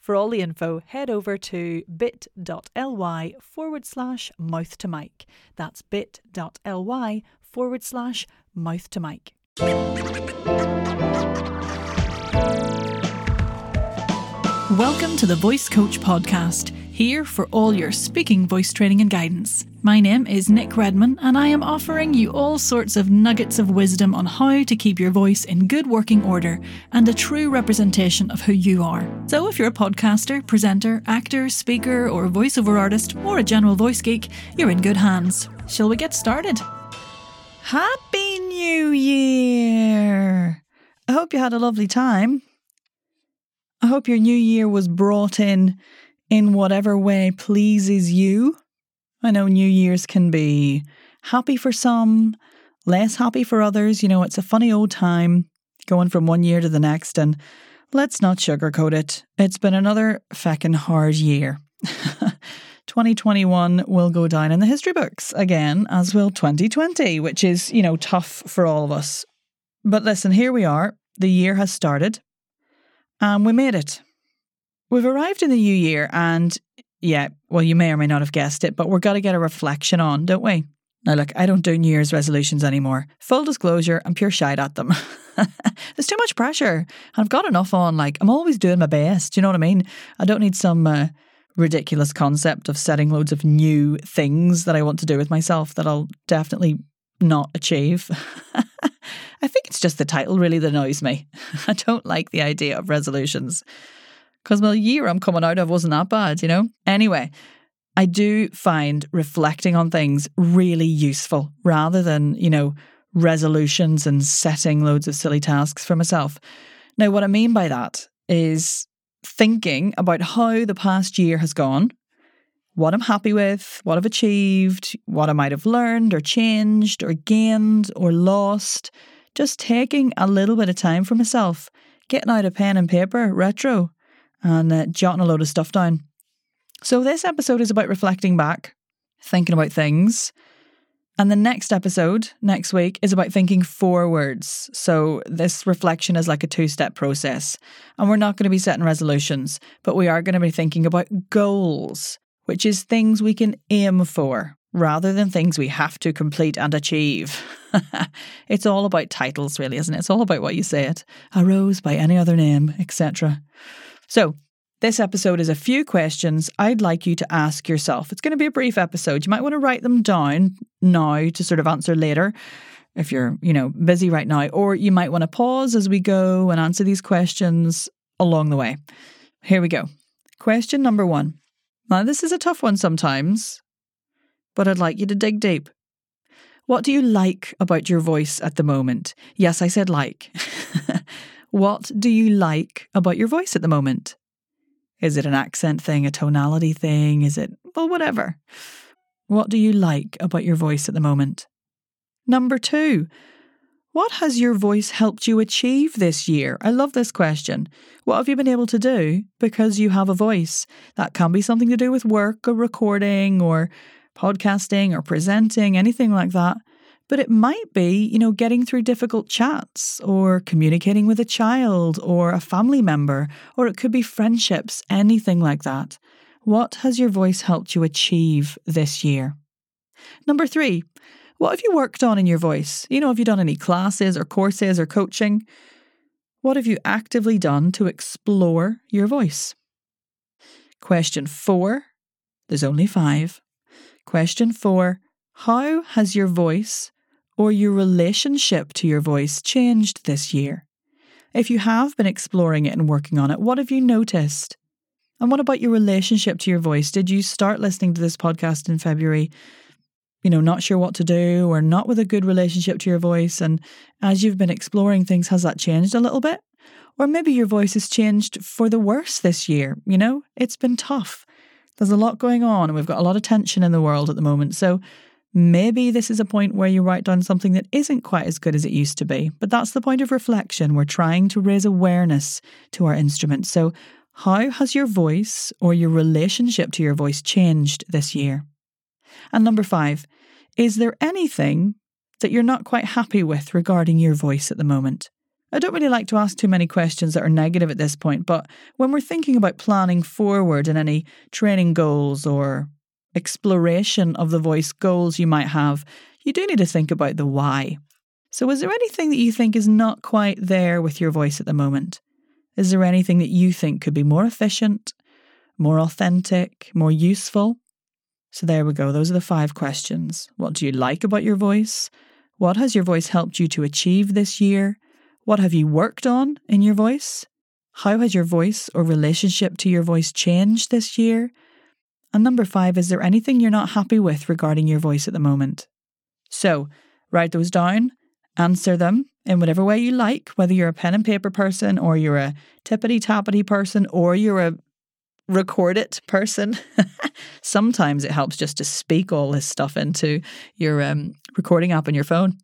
For all the info, head over to bit.ly forward slash mouth to mic. That's bit.ly forward slash mouth to mic. Welcome to the Voice Coach Podcast, here for all your speaking voice training and guidance. My name is Nic Redman, and I am offering you all sorts of nuggets of wisdom on how to keep your voice in good working order and a true representation of who you are. So, if you're a podcaster, presenter, actor, speaker, or voiceover artist, or a general voice geek, you're in good hands. Shall we get started? Happy New Year! I hope you had a lovely time. I hope your new year was brought in in whatever way pleases you I know New Year's can be happy for some, less happy for others. You know, it's a funny old time going from one year to the next, and let's not sugarcoat it. It's been another feckin' hard year. 2021 will go down in the history books again, as will 2020, which is, you know, tough for all of us. But listen, here we are. The year has started, and we made it. We've arrived in the new year, and yeah, well, you may or may not have guessed it, but we're got to get a reflection on, don't we? Now, look, I don't do New Year's resolutions anymore. Full disclosure, I'm pure shite at them. There's too much pressure. And I've got enough on. Like, I'm always doing my best. You know what I mean? I don't need some uh, ridiculous concept of setting loads of new things that I want to do with myself that I'll definitely not achieve. I think it's just the title really that annoys me. I don't like the idea of resolutions because my year I'm coming out of wasn't that bad, you know? Anyway, I do find reflecting on things really useful rather than, you know, resolutions and setting loads of silly tasks for myself. Now, what I mean by that is thinking about how the past year has gone, what I'm happy with, what I've achieved, what I might have learned or changed or gained or lost. Just taking a little bit of time for myself, getting out a pen and paper, retro, and uh, jotting a load of stuff down. So, this episode is about reflecting back, thinking about things. And the next episode, next week, is about thinking forwards. So, this reflection is like a two step process. And we're not going to be setting resolutions, but we are going to be thinking about goals, which is things we can aim for rather than things we have to complete and achieve. it's all about titles, really, isn't it? It's all about what you say it. A rose by any other name, etc. So, this episode is a few questions I'd like you to ask yourself. It's going to be a brief episode. You might want to write them down now to sort of answer later if you're, you know, busy right now, or you might want to pause as we go and answer these questions along the way. Here we go. Question number 1. Now, this is a tough one sometimes, but I'd like you to dig deep. What do you like about your voice at the moment? Yes, I said like. What do you like about your voice at the moment? Is it an accent thing, a tonality thing? Is it, well, whatever. What do you like about your voice at the moment? Number two, what has your voice helped you achieve this year? I love this question. What have you been able to do because you have a voice? That can be something to do with work or recording or podcasting or presenting, anything like that. But it might be, you know, getting through difficult chats or communicating with a child or a family member, or it could be friendships, anything like that. What has your voice helped you achieve this year? Number three, what have you worked on in your voice? You know, have you done any classes or courses or coaching? What have you actively done to explore your voice? Question four, there's only five. Question four, how has your voice or your relationship to your voice changed this year? If you have been exploring it and working on it, what have you noticed? And what about your relationship to your voice? Did you start listening to this podcast in February, you know, not sure what to do or not with a good relationship to your voice? And as you've been exploring things, has that changed a little bit? Or maybe your voice has changed for the worse this year. You know, it's been tough. There's a lot going on, and we've got a lot of tension in the world at the moment. So maybe this is a point where you write down something that isn't quite as good as it used to be. But that's the point of reflection. We're trying to raise awareness to our instrument. So, how has your voice or your relationship to your voice changed this year? And number five, is there anything that you're not quite happy with regarding your voice at the moment? I don't really like to ask too many questions that are negative at this point, but when we're thinking about planning forward in any training goals or exploration of the voice goals you might have, you do need to think about the why. So, is there anything that you think is not quite there with your voice at the moment? Is there anything that you think could be more efficient, more authentic, more useful? So, there we go. Those are the five questions. What do you like about your voice? What has your voice helped you to achieve this year? What have you worked on in your voice? How has your voice or relationship to your voice changed this year? And number five, is there anything you're not happy with regarding your voice at the moment? So, write those down, answer them in whatever way you like, whether you're a pen and paper person or you're a tippity tappity person or you're a record it person. Sometimes it helps just to speak all this stuff into your um, recording app on your phone.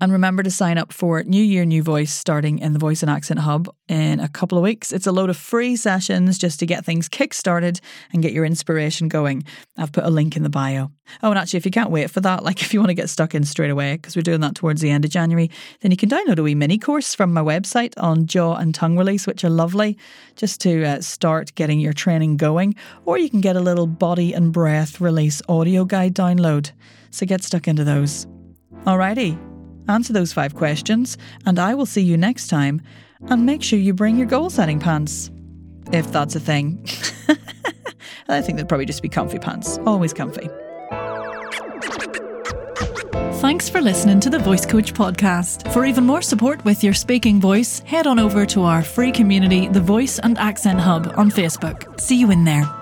And remember to sign up for New Year, New Voice starting in the Voice and Accent Hub in a couple of weeks. It's a load of free sessions just to get things kick started and get your inspiration going. I've put a link in the bio. Oh, and actually, if you can't wait for that, like if you want to get stuck in straight away, because we're doing that towards the end of January, then you can download a wee mini course from my website on jaw and tongue release, which are lovely, just to uh, start getting your training going. Or you can get a little body and breath release audio guide download. So get stuck into those. Alrighty, Answer those five questions, and I will see you next time. And make sure you bring your goal setting pants. If that's a thing. I think they'd probably just be comfy pants. Always comfy. Thanks for listening to the Voice Coach podcast. For even more support with your speaking voice, head on over to our free community, the Voice and Accent Hub, on Facebook. See you in there.